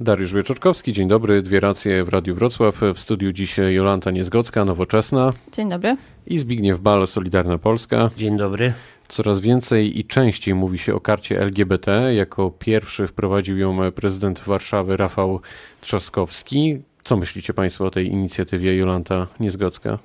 Dariusz Wieczorkowski, dzień dobry. Dwie racje w Radiu Wrocław. W studiu dziś Jolanta Niezgocka, Nowoczesna. Dzień dobry. I Zbigniew Bal, Solidarna Polska. Dzień dobry. Coraz więcej i częściej mówi się o karcie LGBT. Jako pierwszy wprowadził ją prezydent Warszawy Rafał Trzaskowski. Co myślicie Państwo o tej inicjatywie Jolanta Niezgocka?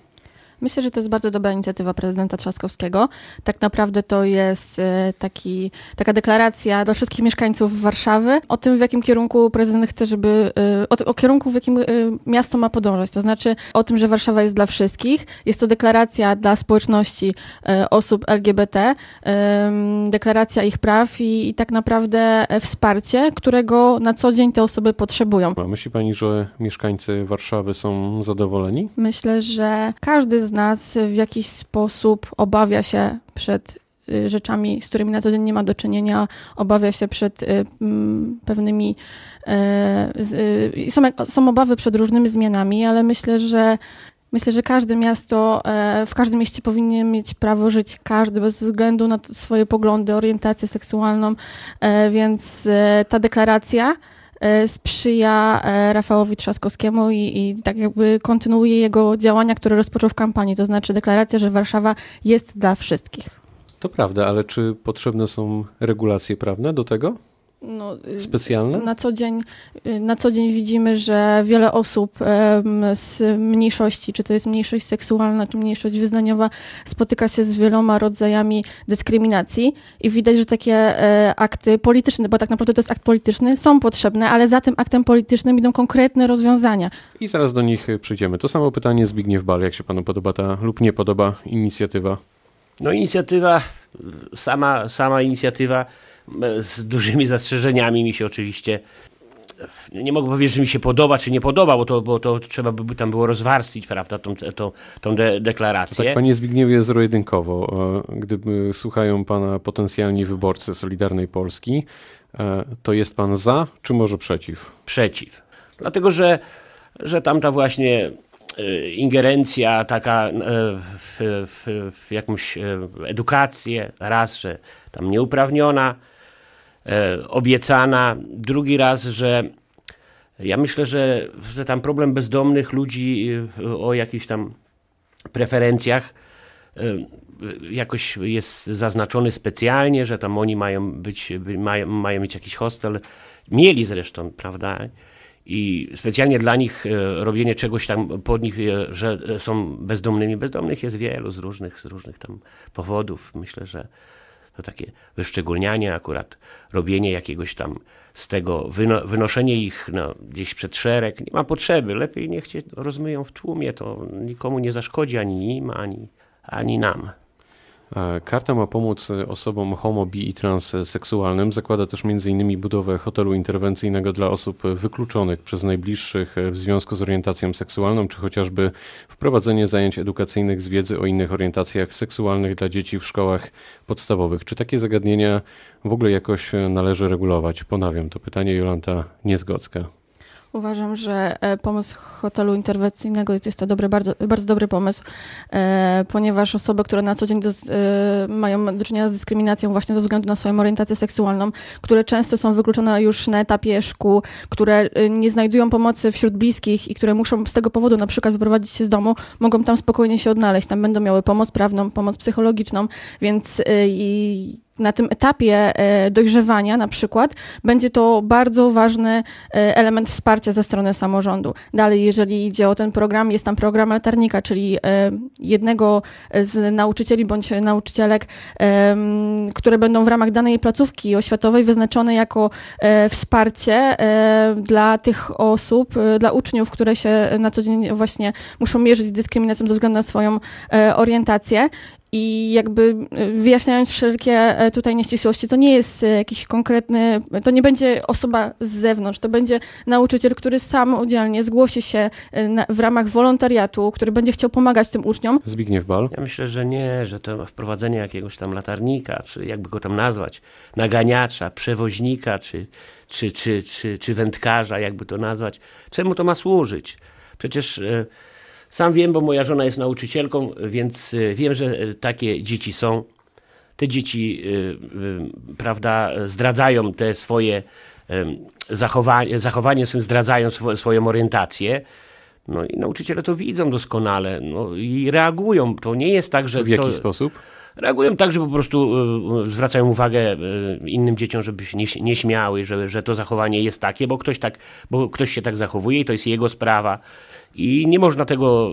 Myślę, że to jest bardzo dobra inicjatywa prezydenta Trzaskowskiego. Tak naprawdę to jest e, taki, taka deklaracja dla wszystkich mieszkańców Warszawy o tym, w jakim kierunku prezydent chce, żeby, e, o, o kierunku, w jakim e, miasto ma podążać. To znaczy o tym, że Warszawa jest dla wszystkich. Jest to deklaracja dla społeczności osób LGBT, deklaracja ich praw i, i tak naprawdę wsparcie, którego na co dzień te osoby potrzebują. A myśli pani, że mieszkańcy Warszawy są zadowoleni? Myślę, że każdy z nas w jakiś sposób obawia się przed y, rzeczami, z którymi na co dzień nie ma do czynienia, obawia się przed y, pewnymi. Y, są, są obawy przed różnymi zmianami, ale myślę, że Myślę, że każde miasto, w każdym mieście powinien mieć prawo żyć każdy bez względu na swoje poglądy, orientację seksualną, więc ta deklaracja E, sprzyja e, Rafałowi Trzaskowskiemu i, i tak jakby kontynuuje jego działania, które rozpoczął w kampanii, to znaczy deklaracja, że Warszawa jest dla wszystkich. To prawda, ale czy potrzebne są regulacje prawne do tego? No, y, specjalne? Na co, dzień, y, na co dzień widzimy, że wiele osób z mniejszości, czy to jest mniejszość seksualna, czy mniejszość wyznaniowa, spotyka się z wieloma rodzajami dyskryminacji i widać, że takie e, akty polityczne, bo tak naprawdę to jest akt polityczny, są potrzebne, ale za tym aktem politycznym idą konkretne rozwiązania. I zaraz do nich przyjdziemy. To samo pytanie Zbigniew Bal, jak się panu podoba ta lub nie podoba inicjatywa? No inicjatywa, sama, sama inicjatywa z dużymi zastrzeżeniami mi się oczywiście nie mogę powiedzieć, że mi się podoba, czy nie podoba, bo to, bo to trzeba by tam było rozwarstwić, prawda, tą, tą, tą de deklarację. tak, panie Zbigniewie, zero-jedynkowo. E, gdyby słuchają pana potencjalni wyborcy Solidarnej Polski, e, to jest pan za, czy może przeciw? Przeciw. Dlatego, że, że tamta właśnie e, ingerencja taka w, w, w jakąś edukację, raz, że tam nieuprawniona, obiecana. Drugi raz, że ja myślę, że, że tam problem bezdomnych ludzi e, o jakichś tam preferencjach e, jakoś jest zaznaczony specjalnie, że tam oni mają być, mają, mają mieć jakiś hostel. Mieli zresztą, prawda? I specjalnie dla nich robienie czegoś tam pod nich, że są bezdomnymi. Bezdomnych jest wielu z różnych, z różnych tam powodów. Myślę, że to takie wyszczególnianie akurat, robienie jakiegoś tam z tego, wyno, wynoszenie ich no, gdzieś przed szereg, nie ma potrzeby. Lepiej niech cię rozmyją w tłumie, to nikomu nie zaszkodzi ani im, ani, ani nam. Karta ma pomóc osobom homo, bi i transseksualnym. Zakłada też m.in. budowę hotelu interwencyjnego dla osób wykluczonych przez najbliższych w związku z orientacją seksualną, czy chociażby wprowadzenie zajęć edukacyjnych z wiedzy o innych orientacjach seksualnych dla dzieci w szkołach podstawowych. Czy takie zagadnienia w ogóle jakoś należy regulować? Ponawiam to pytanie Jolanta Niezgocka. Uważam, że e, pomysł hotelu interwencyjnego jest to dobry, bardzo, bardzo dobry pomysł, e, ponieważ osoby, które na co dzień do, e, mają do czynienia z dyskryminacją właśnie ze względu na swoją orientację seksualną, które często są wykluczone już na etapie szkół, które nie znajdują pomocy wśród bliskich i które muszą z tego powodu na przykład wyprowadzić się z domu, mogą tam spokojnie się odnaleźć. Tam będą miały pomoc prawną, pomoc psychologiczną, więc i na tym etapie e, dojrzewania na przykład będzie to bardzo ważny e, element wsparcia ze strony samorządu. Dalej, jeżeli idzie o ten program, jest tam program latarnika, czyli e, jednego z nauczycieli bądź nauczycielek, które będą w ramach danej placówki oświatowej wyznaczone jako wsparcie dla tych osób, dla uczniów, które się na co dzień właśnie muszą mierzyć z dyskryminacją ze względu na swoją orientację i jakby e, wyjaśniając wszelkie e, tutaj nieścisłości, to nie jest e, jakiś konkretny, to nie będzie osoba z zewnątrz, to będzie nauczyciel, który sam udzielnie zgłosi się na, w ramach wolontariatu, który będzie chciał pomagać tym uczniom. Zbigniew Bal? Ja myślę, że nie, że to wprowadzenie jakiegoś tam latarnika, czy jakby go tam nazwać, naganiacza, przewoźnika, czy, czy, czy, czy, czy wędkarza, jakby to nazwać. Czemu to ma służyć? Przecież... Sam wiem, bo moja żona jest nauczycielką, więc y, wiem, że y, takie dzieci są. Te dzieci, y, prawda, zdradzają te swoje zachowanie, zachowanie zdradzają swoją orientację. No i nauczyciele to widzą doskonale no, i reagują. To nie jest tak, że. W jaki to... sposób? Reagują tak, że po prostu e, zwracają uwagę e, innym dzieciom, żeby się nie, nie śmiały, że, że to zachowanie jest takie, bo ktoś, tak, bo ktoś się tak zachowuje i to jest jego sprawa. I nie można tego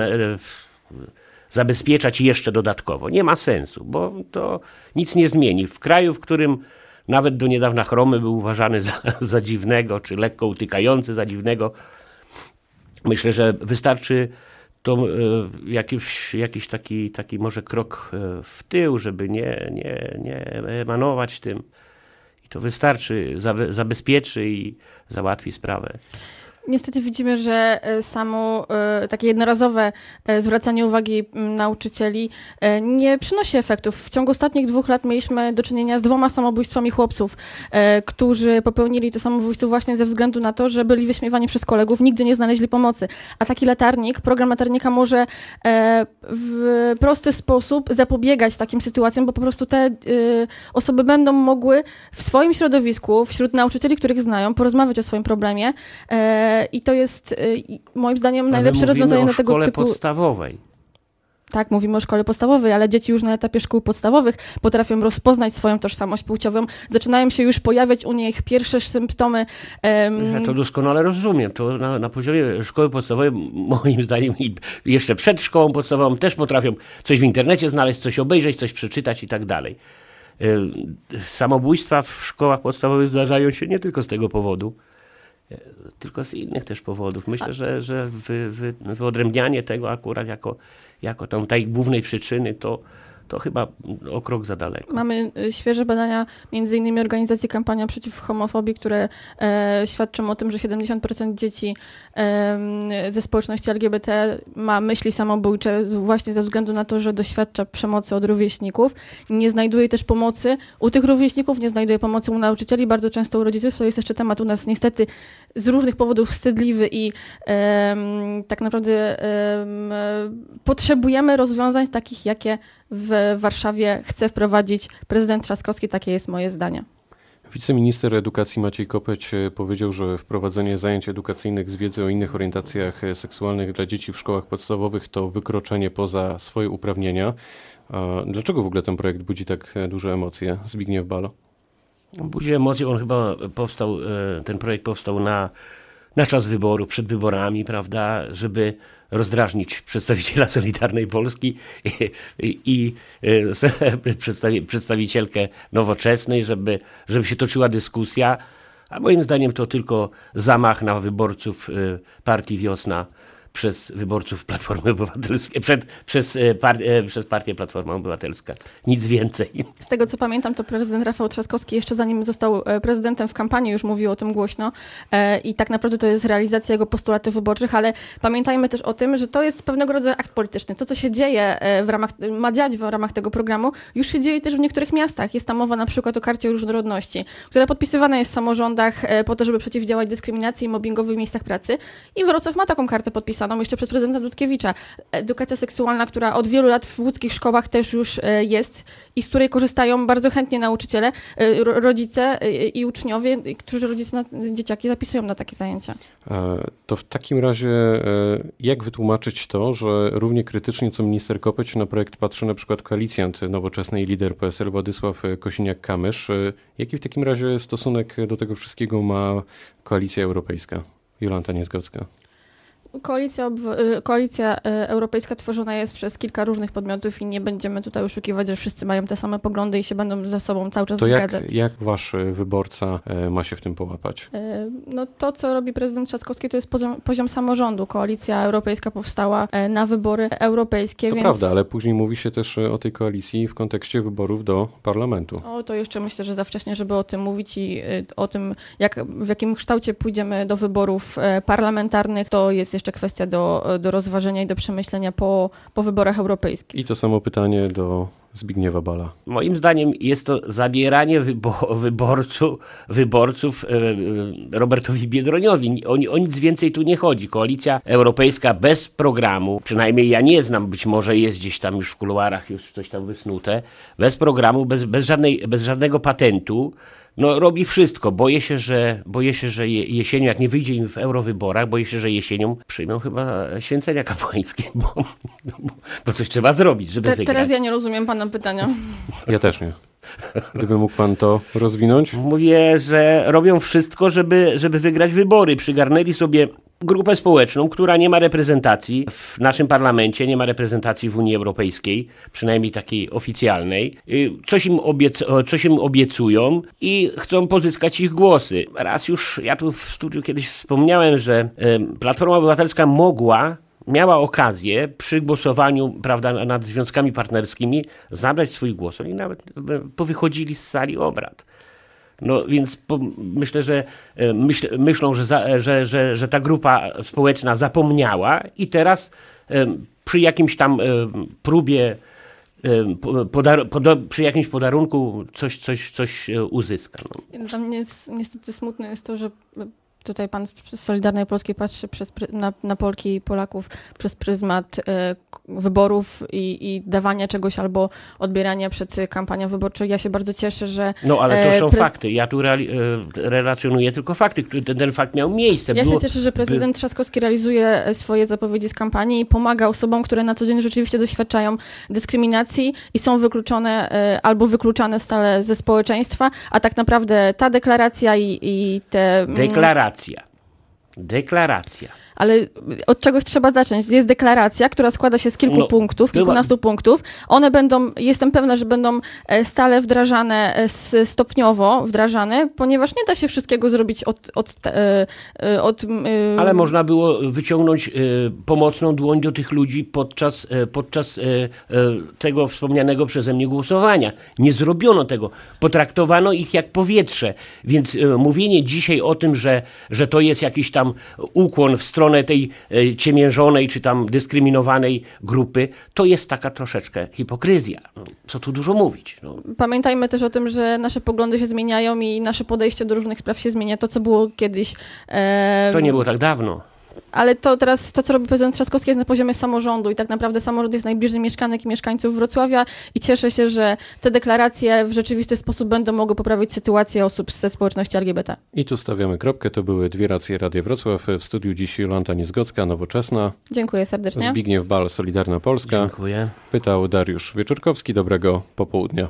e, zabezpieczać jeszcze dodatkowo. Nie ma sensu, bo to nic nie zmieni. W kraju, w którym nawet do niedawna chromy był uważany za, za dziwnego, czy lekko utykający za dziwnego, myślę, że wystarczy to e, jakiś, jakiś taki, taki może krok e, w tył, żeby nie, nie, nie emanować tym. I to wystarczy, zabezpieczy i załatwi sprawę. Niestety widzimy, że e, samo e, takie jednorazowe e, zwracanie uwagi nauczycieli nie przynosi efektów. W ciągu ostatnich dwóch lat mieliśmy do czynienia z dwoma samobójstwami chłopców, którzy popełnili to samobójstwo właśnie ze względu na to, że byli wyśmiewani przez kolegów, nigdy nie znaleźli pomocy. A taki latarnik, program latarnika może w prosty sposób zapobiegać takim sytuacjom, bo po prostu te osoby będą mogły w swoim środowisku, wśród nauczycieli, których znają, porozmawiać o swoim problemie i to jest y, moim zdaniem najlepsze rozwiązanie na tego typu. podstawowej. Tak, mówimy o szkole podstawowej, ale dzieci już na etapie szkół podstawowych potrafią rozpoznać swoją tożsamość płciową, zaczynają się już pojawiać u nich pierwsze symptomy. Um... Ja to doskonale rozumiem. To na, na, poziomie szkoły podstawowej, moim zdaniem, i jeszcze przed szkołą podstawową też potrafią coś w internecie znaleźć, coś obejrzeć, coś przeczytać i tak dalej. Samobójstwa w szkołach podstawowych zdarzają się nie tylko z tego powodu tylko z innych też powodów. Myślę, że, że wy, wy, wyodrębnianie tego akurat jako, jako tam tej głównej przyczyny to, to chyba o krok za daleko. Mamy y, świeże badania, między innymi organizacji Kampania Przeciw Homofobii, które e, świadczą o tym, że 70% dzieci e, ze społeczności LGBT ma myśli samobójcze właśnie ze względu na to, że doświadcza przemocy od rówieśników. Nie znajduje też pomocy u tych rówieśników, nie znajduje pomocy u nauczycieli, bardzo często u rodziców. To jest jeszcze temat u nas niestety z różnych powodów wstydliwy i e, tak naprawdę potrzebujemy rozwiązań takich, jakie w Warszawie chce wprowadzić prezydent Trzaskowski. Takie jest moje zdanie. Wiceminister edukacji Maciej Kopeć e, powiedział, że wprowadzenie zajęć edukacyjnych z wiedzy o innych orientacjach e, seksualnych dla dzieci w szkołach podstawowych to wykroczenie poza swoje uprawnienia. Dlaczego w ogóle ten projekt budzi tak e, duże emocje? Zbigniew Balo. Budzi emocje, on chyba powstał, ten projekt powstał na, na czas wyboru, przed wyborami, prawda, żeby rozdrażnić przedstawiciela Solidarnej Polski i, i, i e, przedstawi, przedstawicielkę nowoczesnej, żeby, żeby się toczyła dyskusja. A moim zdaniem to tylko zamach na wyborców e, partii Wiosna przez wyborców Platformy Obywatelskiej, przed, przez, e, par, e, przez partię Platforma Obywatelska. Nic więcej. Z tego co pamiętam, to prezydent Rafał Trzaskowski jeszcze zanim został e, prezydentem w kampanii już mówił o tym głośno i tak naprawdę to jest realizacja jego postulatów wyborczych, ale pamiętajmy też o tym, że to jest pewnego rodzaju akt polityczny. To, co się dzieje w ramach, ma dziać w ramach tego programu, już się dzieje też w niektórych miastach. Jest tam mowa na przykład o karcie różnorodności, która podpisywana jest w samorządach po to, żeby przeciwdziałać dyskryminacji i mobbingowi w miejscach pracy i Wrocław ma taką kartę podpisaną podpisaną jeszcze przez prezydenta Dudkiewicza. Edukacja seksualna, która od wielu lat w łódzkich szkołach też już e, jest i z której korzystają bardzo chętnie nauczyciele, e, rodzice e, i uczniowie, którzy rodzice na, dzieciaki zapisują na takie zajęcia. To w takim razie jak wytłumaczyć to, że równie krytycznie co minister Kopeć na projekt patrzy na przykład koalicjant nowoczesnej lider PSL Władysław Kosiniak-Kamysz. Jaki w takim razie stosunek do tego wszystkiego ma koalicja europejska? Jolanta Niezgodzka. Koalicja, y, koalicja y, europejska tworzona jest przez kilka różnych podmiotów i nie będziemy tutaj oszukiwać, że wszyscy mają te same poglądy i się będą ze sobą cały czas to zgadzać. Jak, jak wasz wyborca e, ma się w tym połapać? No to, co robi prezydent Trzaskowski, to jest poziom, poziom samorządu. Koalicja europejska powstała na wybory europejskie, to więc... prawda, ale później mówi się też o tej koalicji w kontekście wyborów do parlamentu. O, to jeszcze myślę, że za wcześnie, żeby o tym mówić i o tym, jak, w jakim kształcie pójdziemy do wyborów parlamentarnych, to jest jeszcze kwestia do, do rozważenia i do przemyślenia po, po wyborach europejskich. I to samo pytanie do Zbigniewa Bala. Moim zdaniem jest to zabieranie wybo wyborcu, wyborców e, e, Robertowi Biedroniowi. O, o, nic więcej tu nie chodzi. Koalicja Europejska bez programu, przynajmniej ja nie znam, być może jest gdzieś tam już w kuluarach już coś tam wysnute, bez programu, bez, bez, żadnej, bez żadnego patentu, no, robi wszystko. Boję się, że, boję się, że je, jesienią, jak nie wyjdzie im w eurowyborach, boję się, że jesienią przyjmą chyba święcenia kapłańskie, bo, bo, bo coś trzeba zrobić, żeby Te, wygrać. teraz ja nie rozumiem pana pytania. Ja też nie. Gdyby mógł pan to rozwinąć? Mówię, że robią wszystko, żeby, żeby wygrać wybory. Przygarnęli sobie grupę społeczną, która nie ma reprezentacji w naszym parlamencie, nie ma reprezentacji w Unii Europejskiej, przynajmniej takiej oficjalnej. Y, Coś im, obiec- coś im obiecują i chcą pozyskać ich głosy. Raz już, ja tu w studiu kiedyś wspomniałem, że Platforma Obywatelska mogła miała okazję przy głosowaniu prawda, nad związkami partnerskimi zabrać swój głos. Oni nawet e, powychodzili z sali obrad. No więc po, myślę, że e, myśl, myślą, że, za, że, że, że ta grupa społeczna zapomniała i teraz e, przy jakimś tam e, próbie, e, po- podar, poda, przy jakimś podarunku coś, coś, coś e, uzyska. No. Dla mnie jest, niestety smutne jest to, że tutaj pan z Solidarnej Polskiej patrzy przez, na, na Polki i Polaków przez pryzmat e, wyborów i, i dawania czegoś albo odbierania przed kampanią wyborczą. Ja się bardzo cieszę, że No ale to e, są prez- fakty. Ja tu reali- e, relacjonuję tylko fakty. który- Ten, ten fakt miał miejsce. Ja Było- się cieszę, że prezydent Trzaskowski realizuje swoje zapowiedzi z kampanii i pomaga osobom, które na co dzień rzeczywiście doświadczają dyskryminacji i są wykluczone albo wykluczane stale ze społeczeństwa, a tak naprawdę ta deklaracja i, i te... mm, Deklaracja. Deklaracja. Ale od czegoś trzeba zacząć. Jest deklaracja, która składa się z kilku No, punktów, kilkunastu punktów. One będą, jestem pewna, że będą e, stale wdrażane, e, stopniowo wdrażane, ponieważ nie da się wszystkiego zrobić od... od, e, od Ale można było wyciągnąć pomocną dłoń do tych ludzi podczas, podczas tego wspomnianego przeze mnie głosowania. Nie zrobiono tego. Potraktowano ich jak powietrze. Więc mówienie dzisiaj o tym, że, że to jest jakiś tam ukłon w stronę tej e, ciemiężonej czy tam dyskryminowanej grupy, to jest taka troszeczkę hipokryzja. No, Co tu dużo mówić. No. Pamiętajmy też o tym, że nasze poglądy się zmieniają i nasze podejście do różnych spraw się zmienia. To, co było kiedyś. E, To nie było tak dawno. Ale to teraz, to co robi prezydent Trzaskowski jest na poziomie samorządu i tak naprawdę samorząd jest najbliżej mieszkanek i mieszkańców Wrocławia i cieszę się, że te deklaracje w rzeczywisty sposób będą mogły poprawić sytuację osób ze społeczności LGBT. I tu stawiamy kropkę. To były dwie racje Radia Wrocław. W studiu dziś Jolanta Niezgocka, Nowoczesna, Dziękuję serdecznie. Zbigniew Bal, Solidarna Polska. Dziękuję. Pytał Dariusz Wieczorkowski. Dobrego popołudnia.